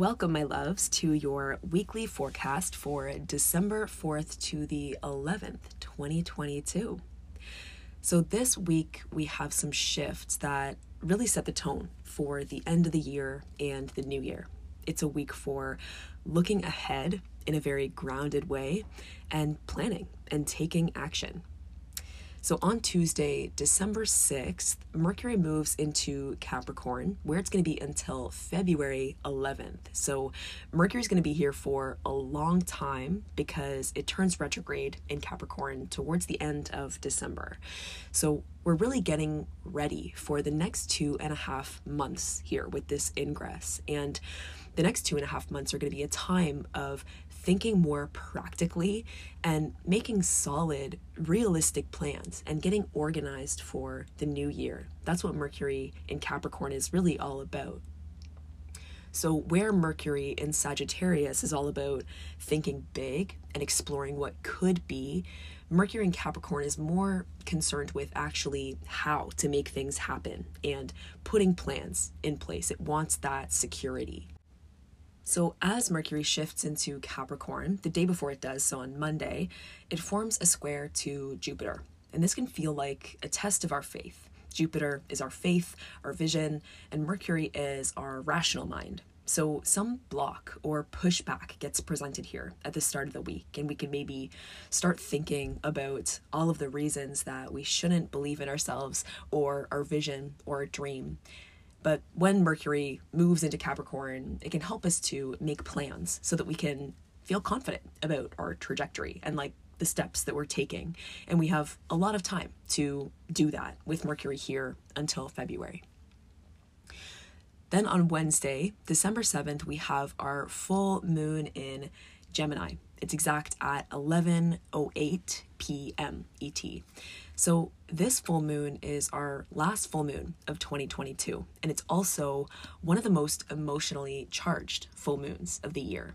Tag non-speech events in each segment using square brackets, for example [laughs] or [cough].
Welcome, my loves, to your weekly forecast for December 4th to the 11th, 2022. So, this week we have some shifts that really set the tone for the end of the year and the new year. It's a week for looking ahead in a very grounded way and planning and taking action. So on Tuesday, December 6th, Mercury moves into Capricorn, where it's going to be until February 11th. So Mercury is going to be here for a long time because it turns retrograde in Capricorn towards the end of December. So we're really getting ready for the next two and a half months here with this ingress. And the next two and a half months are going to be a time of thinking more practically and making solid, realistic plans and getting organized for the new year. That's what Mercury in Capricorn is really all about. So, where Mercury in Sagittarius is all about thinking big and exploring what could be, Mercury in Capricorn is more concerned with actually how to make things happen and putting plans in place. It wants that security. So, as Mercury shifts into Capricorn, the day before it does, so on Monday, it forms a square to Jupiter. And this can feel like a test of our faith. Jupiter is our faith, our vision, and Mercury is our rational mind. So, some block or pushback gets presented here at the start of the week, and we can maybe start thinking about all of the reasons that we shouldn't believe in ourselves or our vision or our dream. But when Mercury moves into Capricorn, it can help us to make plans so that we can feel confident about our trajectory and like the steps that we're taking. And we have a lot of time to do that with Mercury here until February. Then on Wednesday, December 7th, we have our full moon in Gemini. It's exact at 11:08 p.m. ET. So, this full moon is our last full moon of 2022, and it's also one of the most emotionally charged full moons of the year.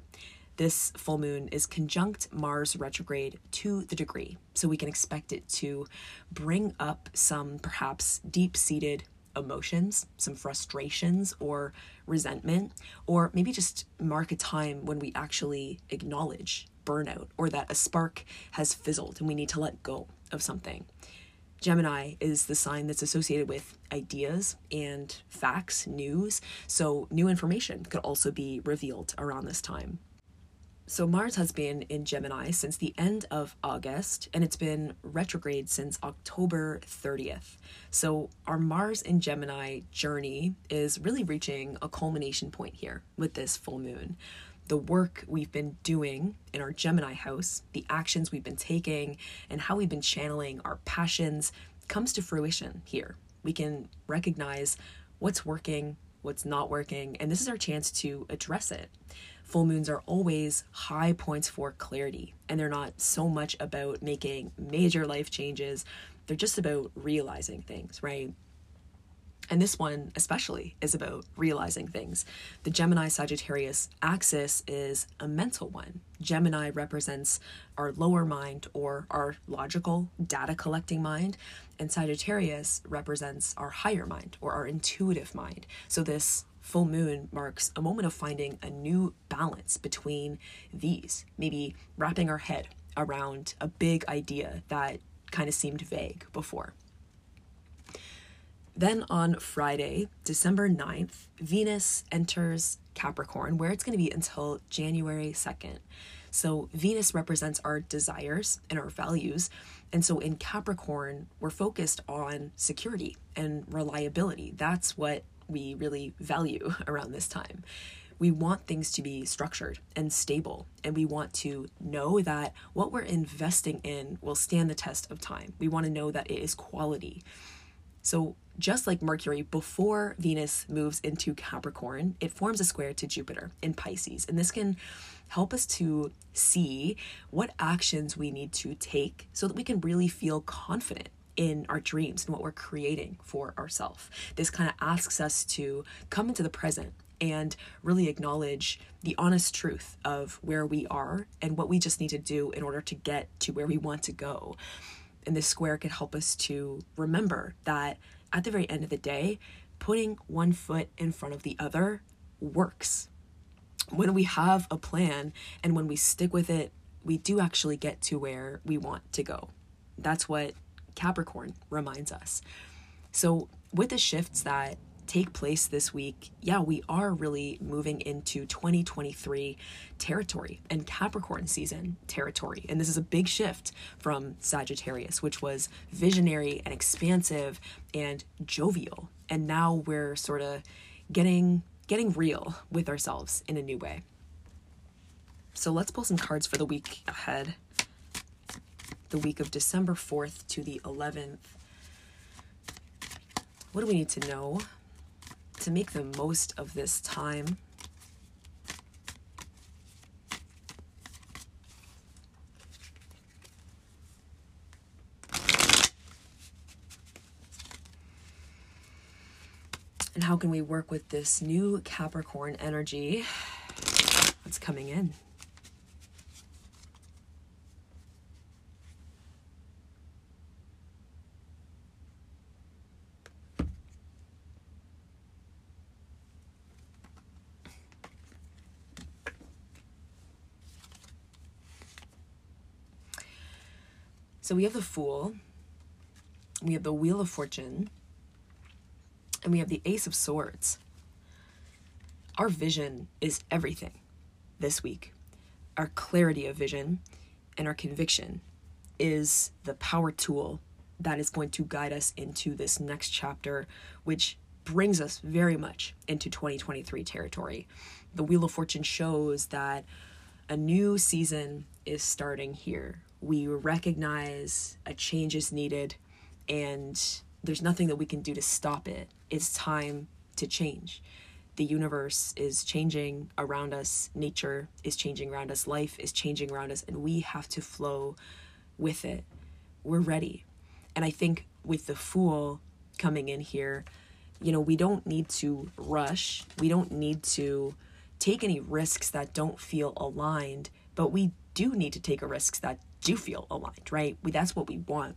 This full moon is conjunct Mars retrograde to the degree, so we can expect it to bring up some perhaps deep seated emotions, some frustrations or resentment, or maybe just mark a time when we actually acknowledge burnout or that a spark has fizzled and we need to let go of something. Gemini is the sign that's associated with ideas and facts, news, so new information could also be revealed around this time. So, Mars has been in Gemini since the end of August, and it's been retrograde since October 30th. So, our Mars in Gemini journey is really reaching a culmination point here with this full moon the work we've been doing in our Gemini house, the actions we've been taking, and how we've been channeling our passions comes to fruition here. We can recognize what's working, what's not working, and this is our chance to address it. Full moons are always high points for clarity, and they're not so much about making major life changes, they're just about realizing things, right? And this one, especially, is about realizing things. The Gemini Sagittarius axis is a mental one. Gemini represents our lower mind or our logical, data collecting mind, and Sagittarius represents our higher mind or our intuitive mind. So, this full moon marks a moment of finding a new balance between these, maybe wrapping our head around a big idea that kind of seemed vague before. Then on Friday, December 9th, Venus enters Capricorn, where it's going to be until January 2nd. So, Venus represents our desires and our values. And so, in Capricorn, we're focused on security and reliability. That's what we really value [laughs] around this time. We want things to be structured and stable, and we want to know that what we're investing in will stand the test of time. We want to know that it is quality. So, just like Mercury, before Venus moves into Capricorn, it forms a square to Jupiter in Pisces. And this can help us to see what actions we need to take so that we can really feel confident in our dreams and what we're creating for ourselves. This kind of asks us to come into the present and really acknowledge the honest truth of where we are and what we just need to do in order to get to where we want to go. And this square can help us to remember that at the very end of the day, putting one foot in front of the other works. when we have a plan and when we stick with it, we do actually get to where we want to go. That's what Capricorn reminds us. So, with the shifts that take place this week, yeah, we are really moving into 2023 territory and Capricorn season territory. And this is a big shift from Sagittarius, which was visionary and expansive and jovial. And now we're sort of getting getting real with ourselves in a new way. So let's pull some cards for the week ahead. The week of December 4th to the 11th. What do we need to know to make the most of this time. And how can we work with this new Capricorn energy that's coming in? So we have the Fool, we have the Wheel of Fortune, and we have the Ace of Swords. Our vision is everything this week. Our clarity of vision and our conviction is the power tool that is going to guide us into this next chapter, which brings us very much into 2023 territory. The Wheel of Fortune shows that a new season is starting here we recognize a change is needed and there's nothing that we can do to stop it. It's time to change. The universe is changing around us, nature is changing around us, life is changing around us, and we have to flow with it. We're ready. And I think with the fool coming in here, you know, we don't need to rush. We don't need to take any risks that don't feel aligned, but we do need to take a risks that do feel aligned, right? We, that's what we want.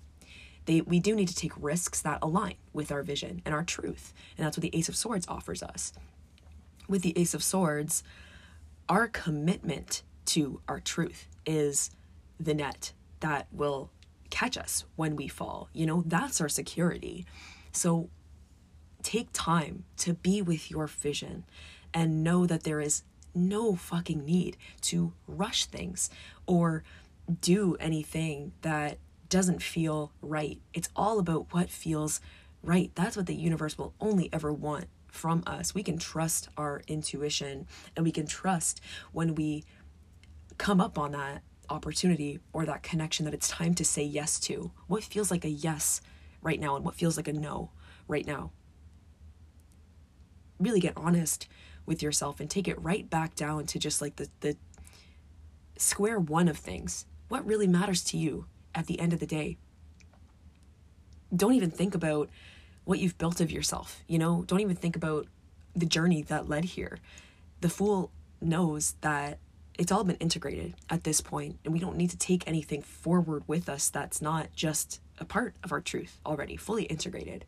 They, we do need to take risks that align with our vision and our truth. And that's what the Ace of Swords offers us. With the Ace of Swords, our commitment to our truth is the net that will catch us when we fall. You know, that's our security. So take time to be with your vision and know that there is no fucking need to rush things or do anything that doesn't feel right. It's all about what feels right. That's what the universe will only ever want from us. We can trust our intuition and we can trust when we come up on that opportunity or that connection that it's time to say yes to. What feels like a yes right now and what feels like a no right now. Really get honest with yourself and take it right back down to just like the the square one of things what really matters to you at the end of the day. Don't even think about what you've built of yourself, you know? Don't even think about the journey that led here. The fool knows that it's all been integrated at this point, and we don't need to take anything forward with us that's not just a part of our truth already, fully integrated.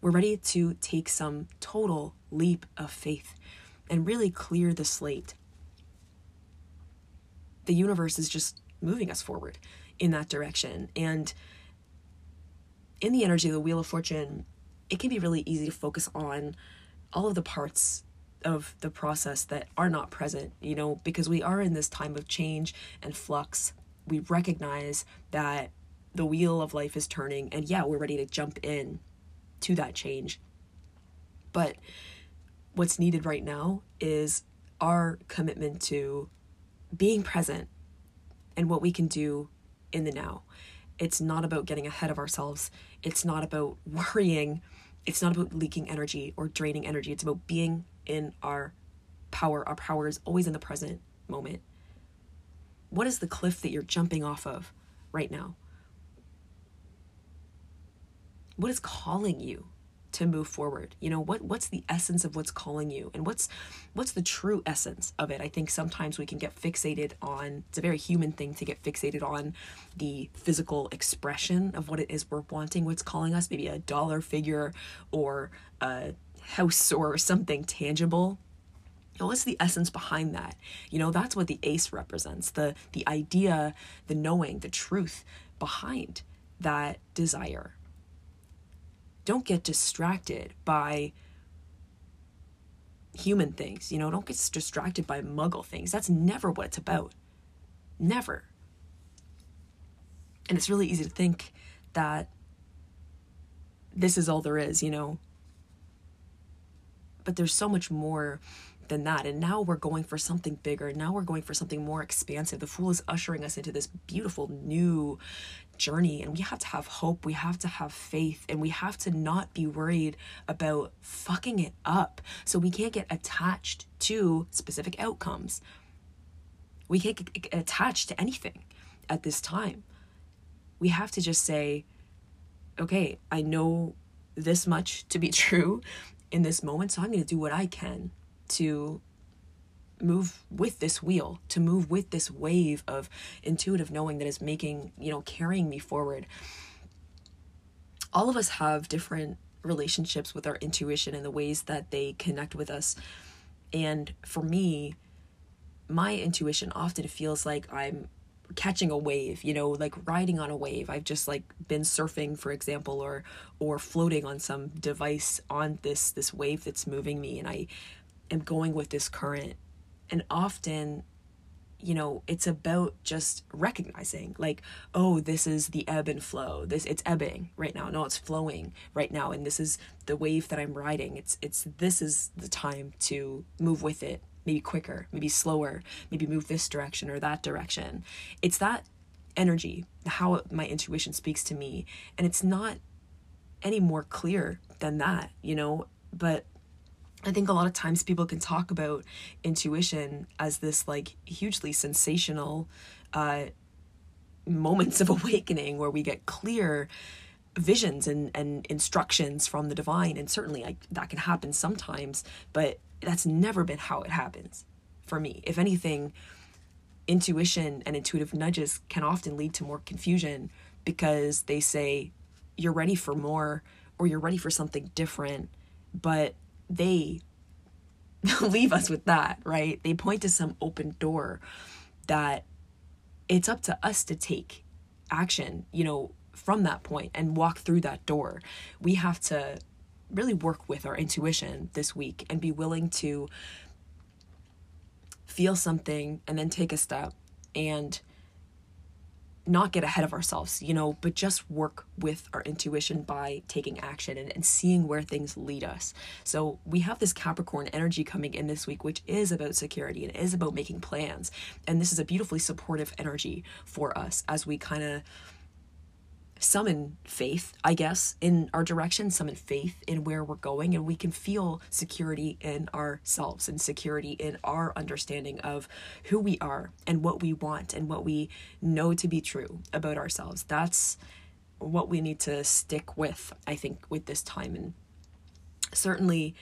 We're ready to take some total leap of faith and really clear the slate. The universe is just moving us forward in that direction. And in the energy of the Wheel of Fortune, it can be really easy to focus on all of the parts of the process that are not present, you know, because we are in this time of change and flux. We recognize that the wheel of life is turning, and yeah, we're ready to jump in to that change. But what's needed right now is our commitment to being present and what we can do in the now. It's not about getting ahead of ourselves. It's not about [laughs] worrying. It's not about leaking energy or draining energy. It's about being in our power. Our power is always in the present moment. What is the cliff that you're jumping off of right now? What is calling you to move forward. You know what what's the essence of what's calling you? And what's what's the true essence of it? I think sometimes we can get fixated on it's a very human thing to get fixated on the physical expression of what it is we're wanting what's calling us maybe a dollar figure or a house or something tangible. What's the essence behind that? You know that's what the ace represents the the idea the knowing the truth behind that desire don't get distracted by human things you know don't get distracted by muggle things. That's never what it's about. Never. And it's really easy to think that this is all there is you know? But there's so much more than that. And now we're going for something bigger. Now we're going for something more expansive. The Fool is ushering us into this beautiful new journey. And we have to have hope. We have to have faith. And we have to not be worried about fucking it up. So we can't get attached to specific outcomes. We can't get attached to anything at this time. We have to just say, okay, I know this much to be [laughs] true in this moment, so I'm going to do what I can to move with this wheel, to move with this wave of intuitive knowing that is making, you know, carrying me forward. All of us have different relationships with our intuition and the ways that they connect with us. And for me, my intuition often feels like I'm catching a wave you know like riding on a wave i've just like been surfing for example or or floating on some device on this this wave that's moving me and i am going with this current. And often, you know, it's about just recognizing like, oh, this is the ebb and flow. This it's ebbing right now. No, it's flowing right now. And this is the wave that I'm riding. It's it's this is the time to move with it. Maybe quicker, maybe slower, maybe move this direction or that direction. It's that energy, how my intuition speaks to me. And it's not any more clear than that, you know, but I think a lot of times people can talk about intuition as this like hugely sensational uh, moments of [laughs] awakening where we get clear visions and, and instructions from the divine. And certainly like, that can happen sometimes, but that's never been how it happens for me. If anything, intuition and intuitive nudges can often lead to more confusion because they say you're ready for more or you're ready for something different, but they [laughs] leave us with that, right? They point to some open door that it's up to us to take action, you know, from that point and walk through that door. We have to really work with our intuition this week and be willing to feel something and then take a step and not get ahead of ourselves, you know, but just work with our intuition by taking action and, and seeing where things lead us. So we have this Capricorn energy coming in this week, which is about security and is about making plans. And this is a beautifully supportive energy for us as we kind of summon faith, I guess, in our direction, summon faith in where we're going, and we can feel security in ourselves and security in our understanding of who we are and what we want and what we know to be true about ourselves. That's what we need to stick with, I think, with this time. And certainly,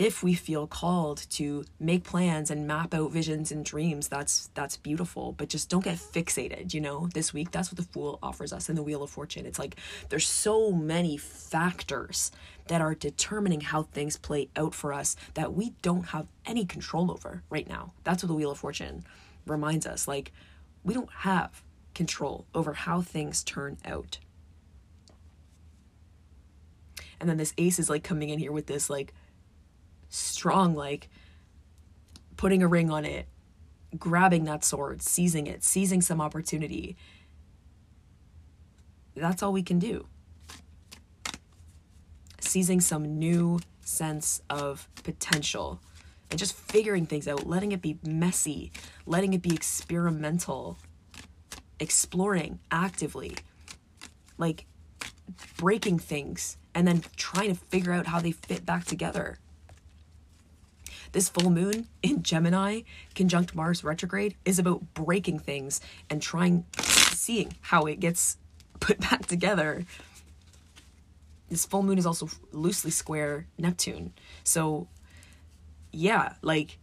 if we feel called to make plans and map out visions and dreams that's that's beautiful. But just don't get fixated you know? This week that's what the fool offers us in the wheel of fortune. It's like there's so many factors that are determining how things play out for us that we don't have any control over right now. That's what the wheel of fortune reminds us. Like we don't have control over how things turn out. And then this ace is like coming in here with this like strong, like putting a ring on it, grabbing that sword, seizing it, seizing some opportunity. That's all we can do. Seizing some new sense of potential and just figuring things out, letting it be messy, letting it be experimental, exploring actively, like breaking things and then trying to figure out how they fit back together. This full moon in Gemini, conjunct Mars retrograde, is about breaking things and trying, seeing how it gets put [laughs] back together. This full moon is also loosely square Neptune. So, yeah, like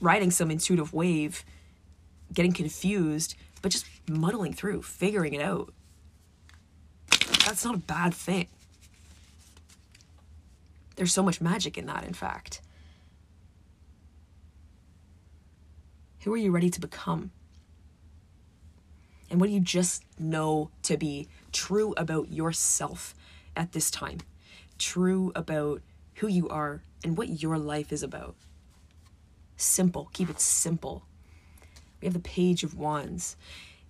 riding some intuitive wave, getting confused, but just muddling through, figuring it out. That's not a bad thing. There's so much magic in that, in fact. Who are you ready to become? And what do you just know to be true about yourself at this time? True about who you are and what your life is about. Simple. Keep it simple. We have the Page of Wands.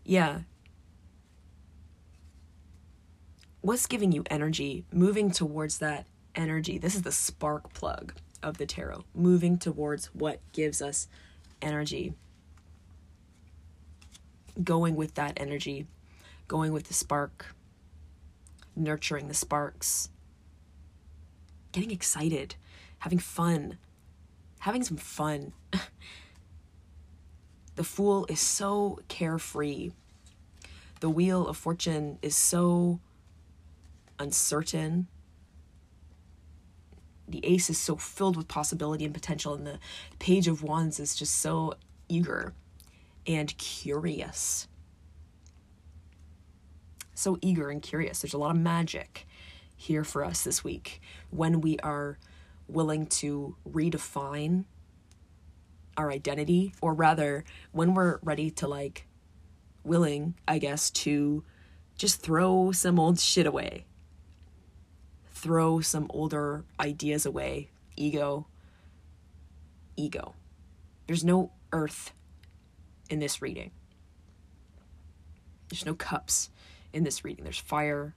Yeah. What's giving you energy? Moving towards that energy. This is the spark plug of the tarot. Moving towards what gives us energy. Going with that energy. Going with the spark. Nurturing the sparks. Getting excited. Having fun. Having some fun. [laughs] The Fool is so carefree. The Wheel of Fortune is so uncertain. The Ace is so filled with possibility and potential, and the Page of Wands is just so eager and curious. So eager and curious. There's a lot of magic here for us this week when we are willing to redefine our identity, or rather, when we're ready to like, willing, I guess, to just throw some old shit away, throw some older ideas away, ego, ego. There's no earth in this reading. There's no cups in this reading. There's fire,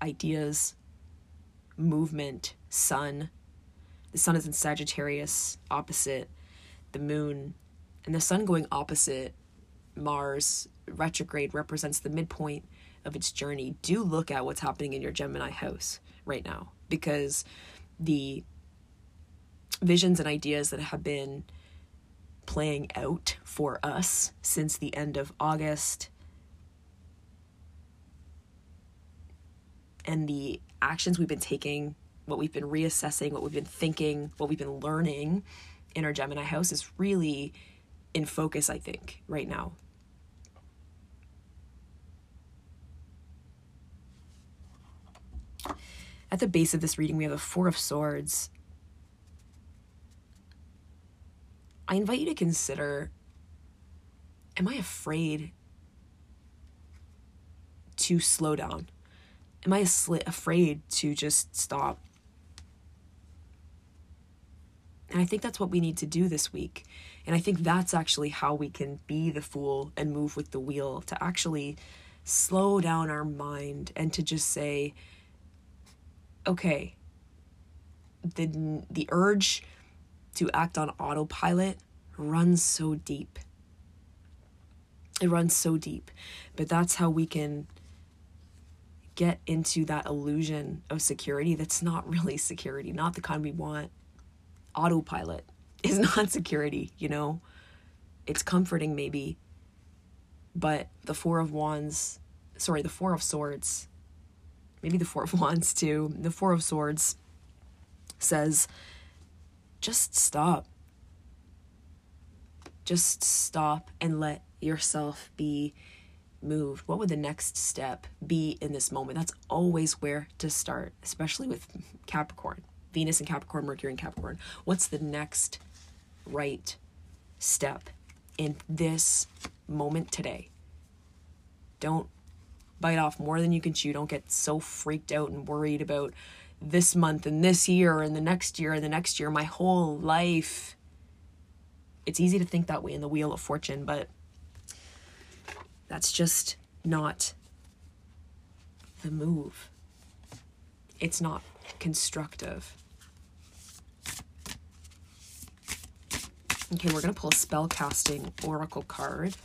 ideas, movement, sun. The sun is in Sagittarius, opposite the moon and the sun going opposite Mars retrograde represents the midpoint of its journey. Do look at what's happening in your Gemini house right now because the visions and ideas that have been playing out for us since the end of August and the actions we've been taking, what we've been reassessing, what we've been thinking, what we've been learning in our Gemini house is really in focus, I think, right now. At the base of this reading, we have the Four of Swords. I invite you to consider Am I afraid to slow down? Am I afraid to just stop And I think that's what we need to do this week. And I think that's actually how we can be the fool and move with the wheel to actually slow down our mind and to just say, okay, the, the urge to act on autopilot runs so deep. It runs so deep. But that's how we can get into that illusion of security that's not really security, not the kind we want autopilot [laughs] is not security, you know? It's comforting, maybe. But the Four of Wands, sorry, the Four of Swords, maybe the Four of Wands too, the Four of Swords says, just stop. Just stop and let yourself be moved. What would the next step be in this moment? That's always where to start, especially with Capricorn. Venus and Capricorn, Mercury and Capricorn. What's the next right step in this moment today? Don't bite off more than you can chew. Don't get so freaked out and worried about this month and this year and the next year and the next year, my whole life. It's easy to think that way in the Wheel of Fortune, but that's just not the move. It's not constructive. Okay, we're going to pull a spell casting oracle card.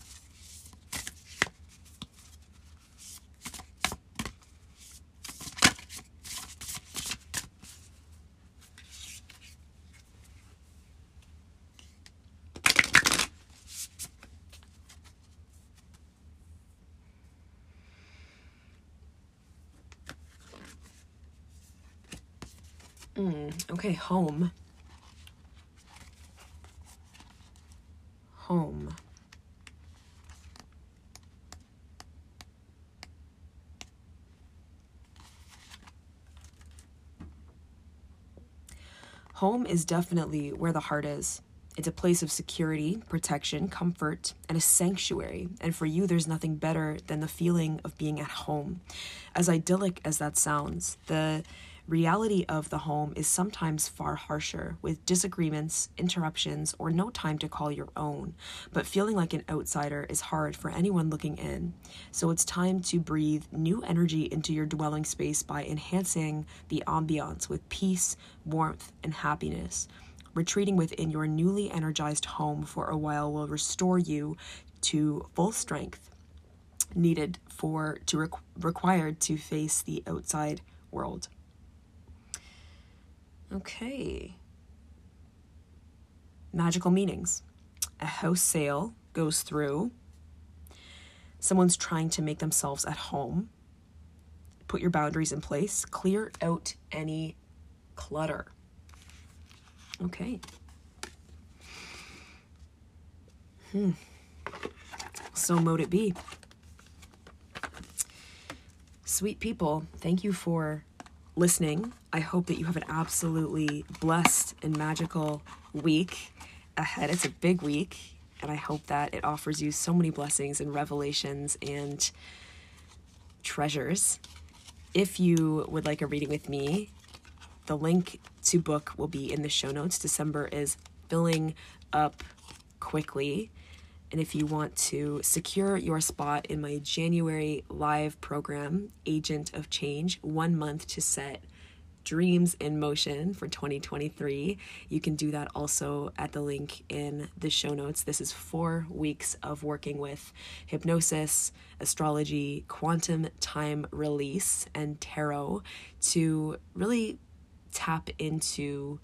Mm, okay, home. home. Home is definitely where the heart is. It's a place of security, protection, comfort, and a sanctuary. And for you, there's nothing better than the feeling of being at home. As idyllic as that sounds, the reality of the home is sometimes far harsher, with disagreements, interruptions, or no time to call your own. But feeling like an outsider is hard for anyone looking in. So it's time to breathe new energy into your dwelling space by enhancing the ambiance with peace, warmth, and happiness. Retreating within your newly energized home for a while will restore you to full strength needed for to requ- required to face the outside world. Okay. Magical meanings. A house sale goes through. Someone's trying to make themselves at home. Put your boundaries in place. Clear out any clutter. Okay. Hmm. So mote it be. Sweet people, thank you for listening. I hope that you have an absolutely blessed and magical week ahead. It's a big week, and I hope that it offers you so many blessings and revelations and treasures. If you would like a reading with me, the link to book will be in the show notes. December is filling up quickly. And if you want to secure your spot in my January live program, Agent of Change, one month to set dreams in motion for 2023, you can do that also at the link in the show notes. This is four weeks of working with hypnosis, astrology, quantum time release, and tarot to really tap into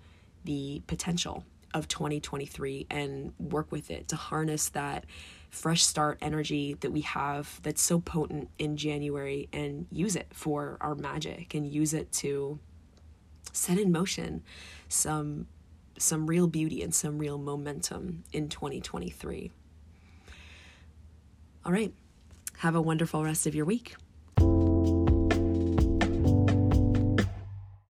the potential of 2023 and work with it to harness that fresh start energy that we have that's so potent in January and use it for our magic and use it to set in motion some some real beauty and some real momentum in 2023. All right. Have a wonderful rest of your week.